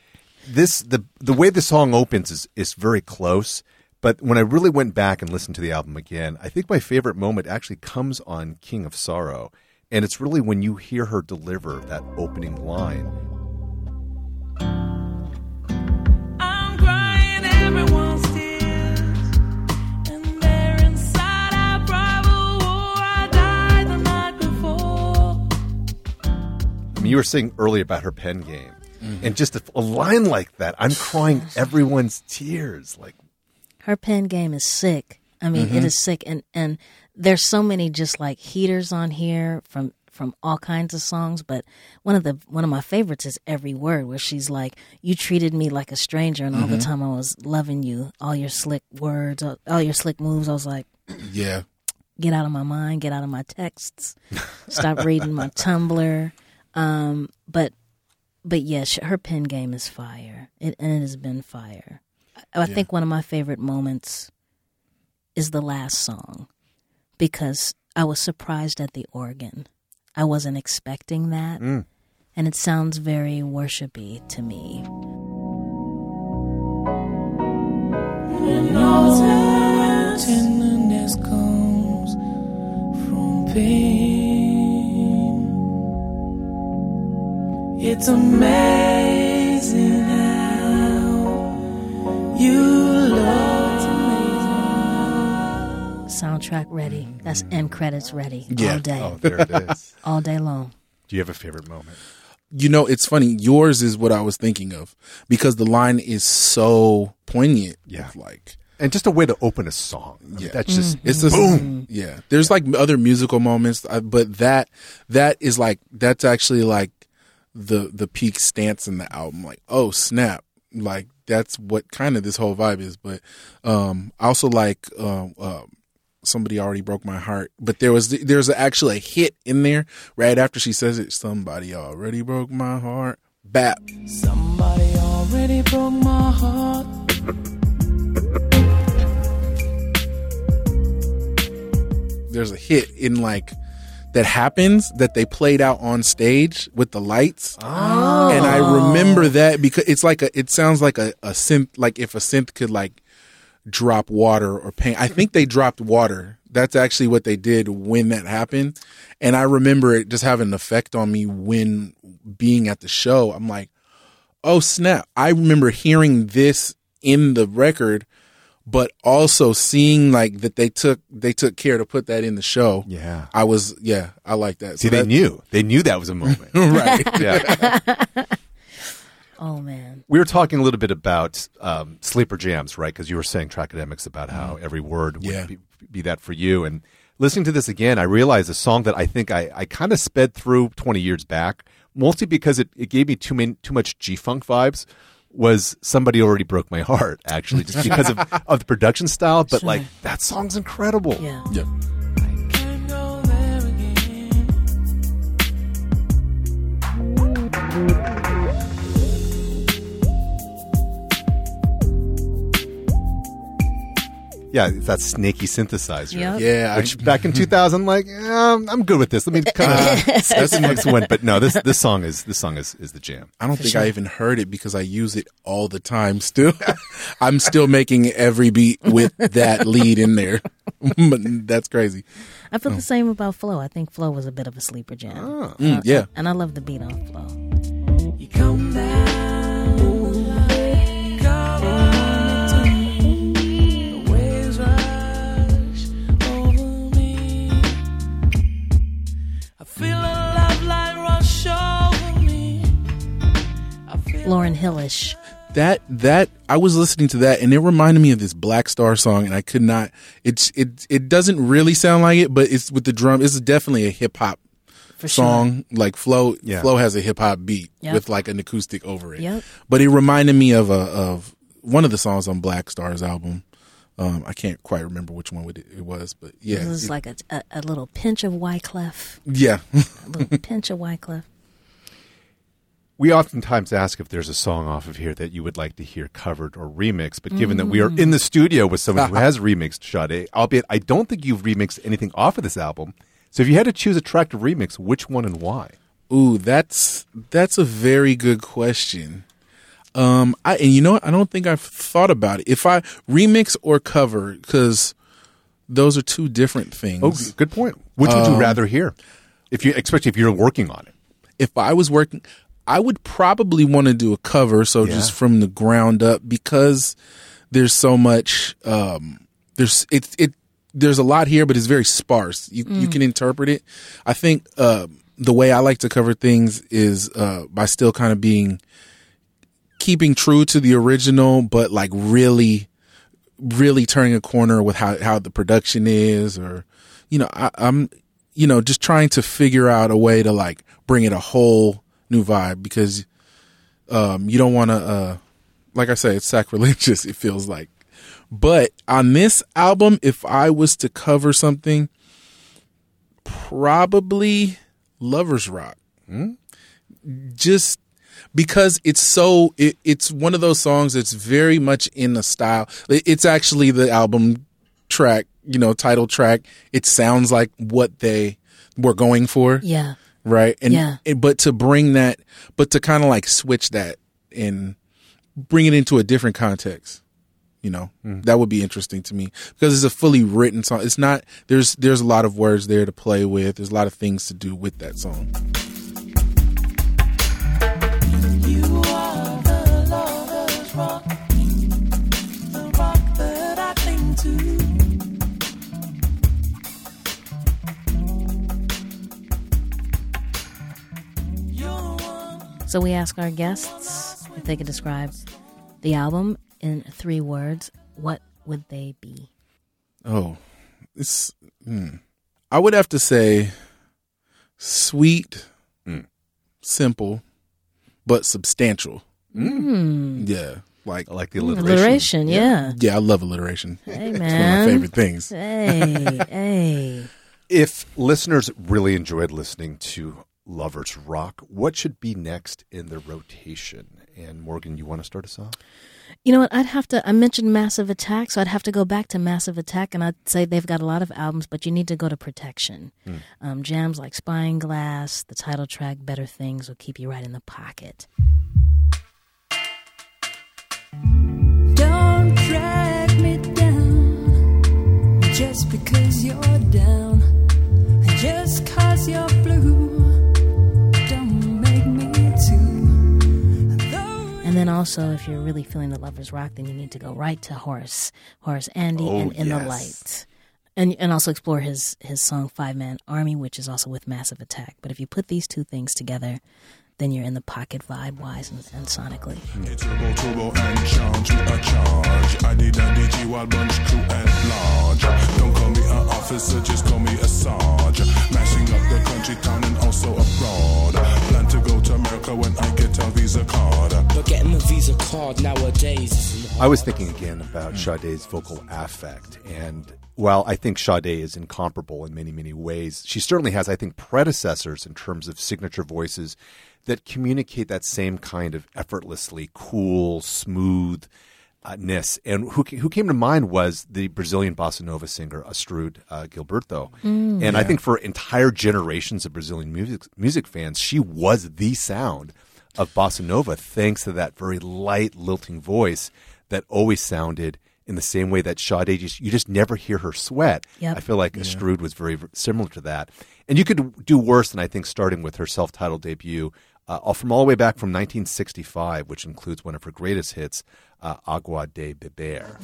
this the the way the song opens is is very close, But when I really went back and listened to the album again, I think my favorite moment actually comes on King of Sorrow. And it's really when you hear her deliver that opening line. I'm crying everyone's tears, and they're inside our private war. I died the night before. I mean, you were saying earlier about her pen game. And just a, a line like that, I'm crying everyone's tears. Like, Her pen game is sick. I mean, Mhm. it is sick, and and there's so many just like heaters on here from from all kinds of songs. But one of the one of my favorites is every word, where she's like, "You treated me like a stranger, and all the Mhm. time I was loving you. All your slick words, all, all your slick moves. I was like, Yeah. get out of my mind, get out of my texts, stop reading my Tumblr. Um, but but yes, her pen game is fire, it, and it has been fire. I, I Yeah. think one of my favorite moments is the last song because I was surprised at the organ. I wasn't expecting that, Mm. and it sounds very worshipy to me. And all tenderness comes from pain. It's amazing how you love. It's amazing. Soundtrack ready. That's end credits ready Yeah. all day. Oh, there it is. all day long. do you have a favorite moment? You know, it's funny. Yours is what I was thinking of because the line is so poignant. Yeah. like And just a way to open a song. I mean, yeah, that's just it's just boom. Yeah, there's like other musical moments, uh, but that that is like that's actually like the the peak stance in the album. Like, oh snap! Like that's what kind of this whole vibe is. But um, I also like um, uh, somebody already broke my heart. But there was there's actually a hit in there right after she says it. Somebody already broke my heart. Bap. Somebody already broke my heart. there's a hit in like that happens that they played out on stage with the lights. Oh. And I remember that because it's like a it sounds like a, a synth like if a synth could like drop water or paint. I think they dropped water. That's actually what they did when that happened. And I remember it just having an effect on me when being at the show. I'm like, oh snap. I remember hearing this in the record but also seeing like that they took they took care to put that in the show. Yeah. I was yeah, I like that. See, So they that- knew. They knew that was a moment. right. Yeah. Oh man. We were talking a little bit about um, sleeper jams, right? Because you were saying Trackademicks about how every word would Yeah. be, be that for you. And listening to this again, I realized a song that I think I, I kind of sped through 20 years back, mostly because it, it gave me too, many, too much G Funk vibes. Was somebody already broke my heart, actually, just because of, of the production style. But like, that song's incredible. Yeah. Yeah. Yeah, it's that snaky synthesizer. Yep. Yeah, I- back in 2000, like, yeah, I'm- I'm good with this. Let me kind of, that's the next one. But no, this, this song is, this song is, is the jam. I don't think I even heard it because I use it all the time still. I'm still making every beat with that lead in there. but that's crazy. I feel the same about Flow. I think Flow was a bit of a sleeper jam. Mm, yeah. And I love the beat on Flow. Lauryn Hillish. That that I was listening to that and it reminded me of this Black Star song and I could not it's it it doesn't really sound like it, but it's with the drum. It's definitely a hip hop For sure. song. Like Flow Yeah. Flow has a hip hop beat Yep. with like an acoustic over it. Yep. But it reminded me of a of one of the songs on Black Star's album. Um, I can't quite remember which one it, it was, but yeah, it was like a, a, a little pinch of Wyclef. yeah. A little pinch of Wyclef. We oftentimes ask if there's a song off of here that you would like to hear covered or remixed, but given that we are in the studio with someone who has remixed Sade, albeit I don't think you've remixed anything off of this album. So if you had to choose a track to remix, which one and why? Ooh, that's that's a very good question. Um, I and you know what? I don't think I've thought about it. If I remix or cover, because those are two different things. Oh, good point. Which would you Um, rather hear? If you, especially if you're working on it. If I was working, I would probably want to do a cover. So Yeah. just from the ground up, because there's so much. Um, there's it's it. There's a lot here, but it's very sparse. You you Mm. can interpret it. I think uh, the way I like to cover things is uh, by still kind of being keeping true to the original, but like really, really turning a corner with how how the production is, or you know, I, I'm you know just trying to figure out a way to like bring it a whole new vibe because um, you don't want to, uh, like I say, it's sacrilegious. It feels like, but on this album, if I was to cover something, probably Lovers Rock. Just because it's so it, it's one of those songs that's very much in the style It- it's actually the album track you know title track it sounds like what they were going for Yeah. Right? And, Yeah. and- but to bring that but to kind of like switch that and bring it into a different context you know? Mm. That would be interesting to me. Because it's a fully written song. It's not there's there's a lot of words there to play with. There's a lot of things to do with that song. You are the lover's rock, So we ask our guests if they could describe the album in three words. What would they be? Oh, it's. Hmm. I would have to say sweet, simple, but substantial. Mm. Yeah, like I like the Mm, alliteration. alliteration, yeah. yeah, I love alliteration. Hey, It's one of my favorite things. Hey, hey. If listeners really enjoyed listening to Lovers Rock, what should be next in the rotation? And Morgan, you want to start us off? You know what? I'd have to. I mentioned Massive Attack, so I'd have to go back to Massive Attack, and I'd say they've got a lot of albums, but you need to go to Protection. Hmm. Um, jams like Spying Glass, the title track Better Things will keep you right in the pocket. Don't drag me down just because you're down, and just cause you're blue. And then also, if you're really feeling the lovers rock, then you need to go right to Horace, Horace Andy, Oh, and In the. Light, and and also explore his his song Five Man Army, which is also with Massive Attack. But if you put these two things together, then you're in the pocket vibe wise and, and sonically. Turbo, turbo, and charge with a charge. I did a DG Wild Bunch crew at large. Don't call me an officer, just call me a sarge. Mashing up the country, town, and also abroad. Plan to go to America when I get a visa card. But getting a visa card nowadays isn't I was thinking again about Sade's vocal affect. And while I think Sade is incomparable in many, many ways, she certainly has, I think, predecessors in terms of signature voices that communicate that same kind of effortlessly cool, smooth. Uh, ness and who who came to mind was the Brazilian bossa nova singer Astrud uh, Gilberto, Mm. and I think for entire generations of Brazilian music music fans, she was the sound of bossa nova, thanks to that very light, lilting voice that always sounded in the same way that Sade just you just never hear her sweat. Yep. I feel like Yeah. Astrud was very, very similar to that, and you could do worse than I think starting with her self-titled debut. Uh, from all the way back from 1965, which includes one of her greatest hits, uh, "Agua de Beber."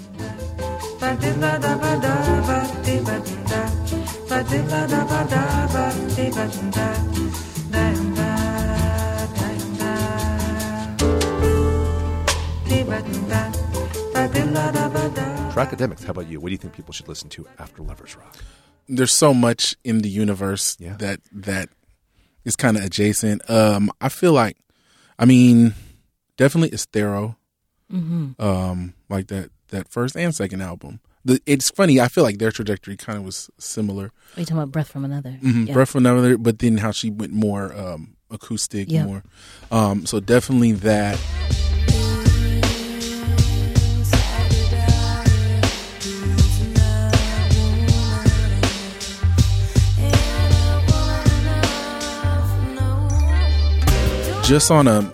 Trackademicks, how about you? What do you think people should listen to after Lovers Rock? there's so much in the universe Yeah. that that is kind of adjacent. Um, I feel like, I mean, definitely Esthero, Mhm. um, like that that first and second album. The, it's funny. I feel like their trajectory kind of was similar. Are you talking about Breath from Another? Mhm, Yeah. Breath from Another, but then how she went more um, acoustic, Yeah. more. Um, so definitely that. Just on a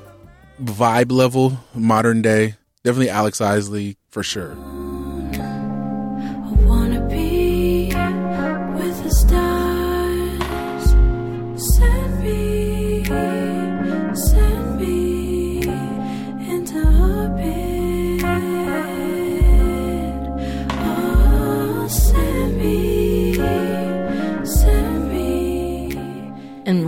vibe level, modern day. Definitely Alex Isley for sure.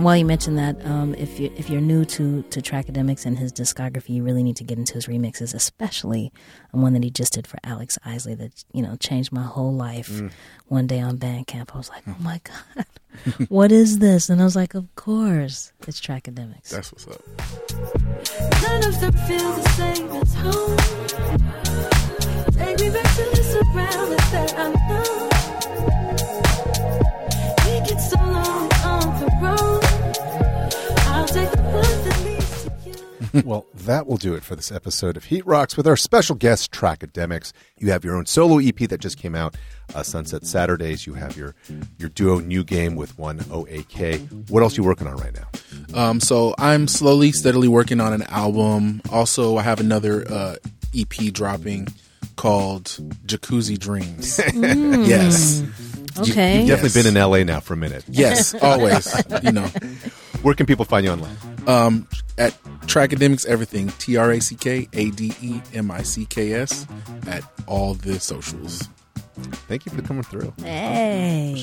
While you mentioned that, um, if you if you're new to to Trackademicks and his discography, you really need to get into his remixes, especially one that he just did for Alex Isley that you know changed my whole life. Mm. One day on Bandcamp, I was like, "Oh my god, what is this?" And I was like, "Of course, it's Trackademicks." That's what's up. None of them feel the same as home. Take me back to the surroundings that I well, that will do it for this episode of Heat Rocks with our special guest, Trackademicks. You have your own solo EP that just came out, uh, Sunset Saturdays. You have your your duo New Game with one OAK. What else are you working on right now? Um, so I'm slowly, steadily working on an album. Also, I have another uh, EP dropping called Jacuzzi Dreams. Mm. yes. Okay. You've definitely been in LA now for a minute. Yes, always. you know. Where can people find you online? Um, at Trackademicks Everything, T R A C K A D E M I C K S, at all the socials. Thank you for coming through. Hey.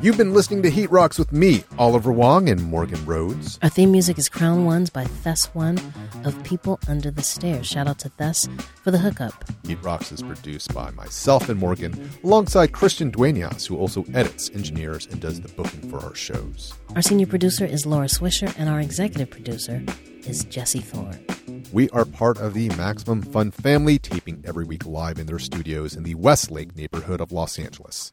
You've been listening to Heat Rocks with me, Oliver Wang, and Morgan Rhodes. Our theme music is Crown Ones by Thes One of People Under the Stairs. Shout out to Thes for the hookup. Heat Rocks is produced by myself and Morgan, alongside Christian Duenas, who also edits, engineers, and does the booking for our shows. Our senior producer is Laura Swisher, and our executive producer is Jesse Thorn. We are part of the Maximum Fun family, taping every week live in their studios in the Westlake neighborhood of Los Angeles.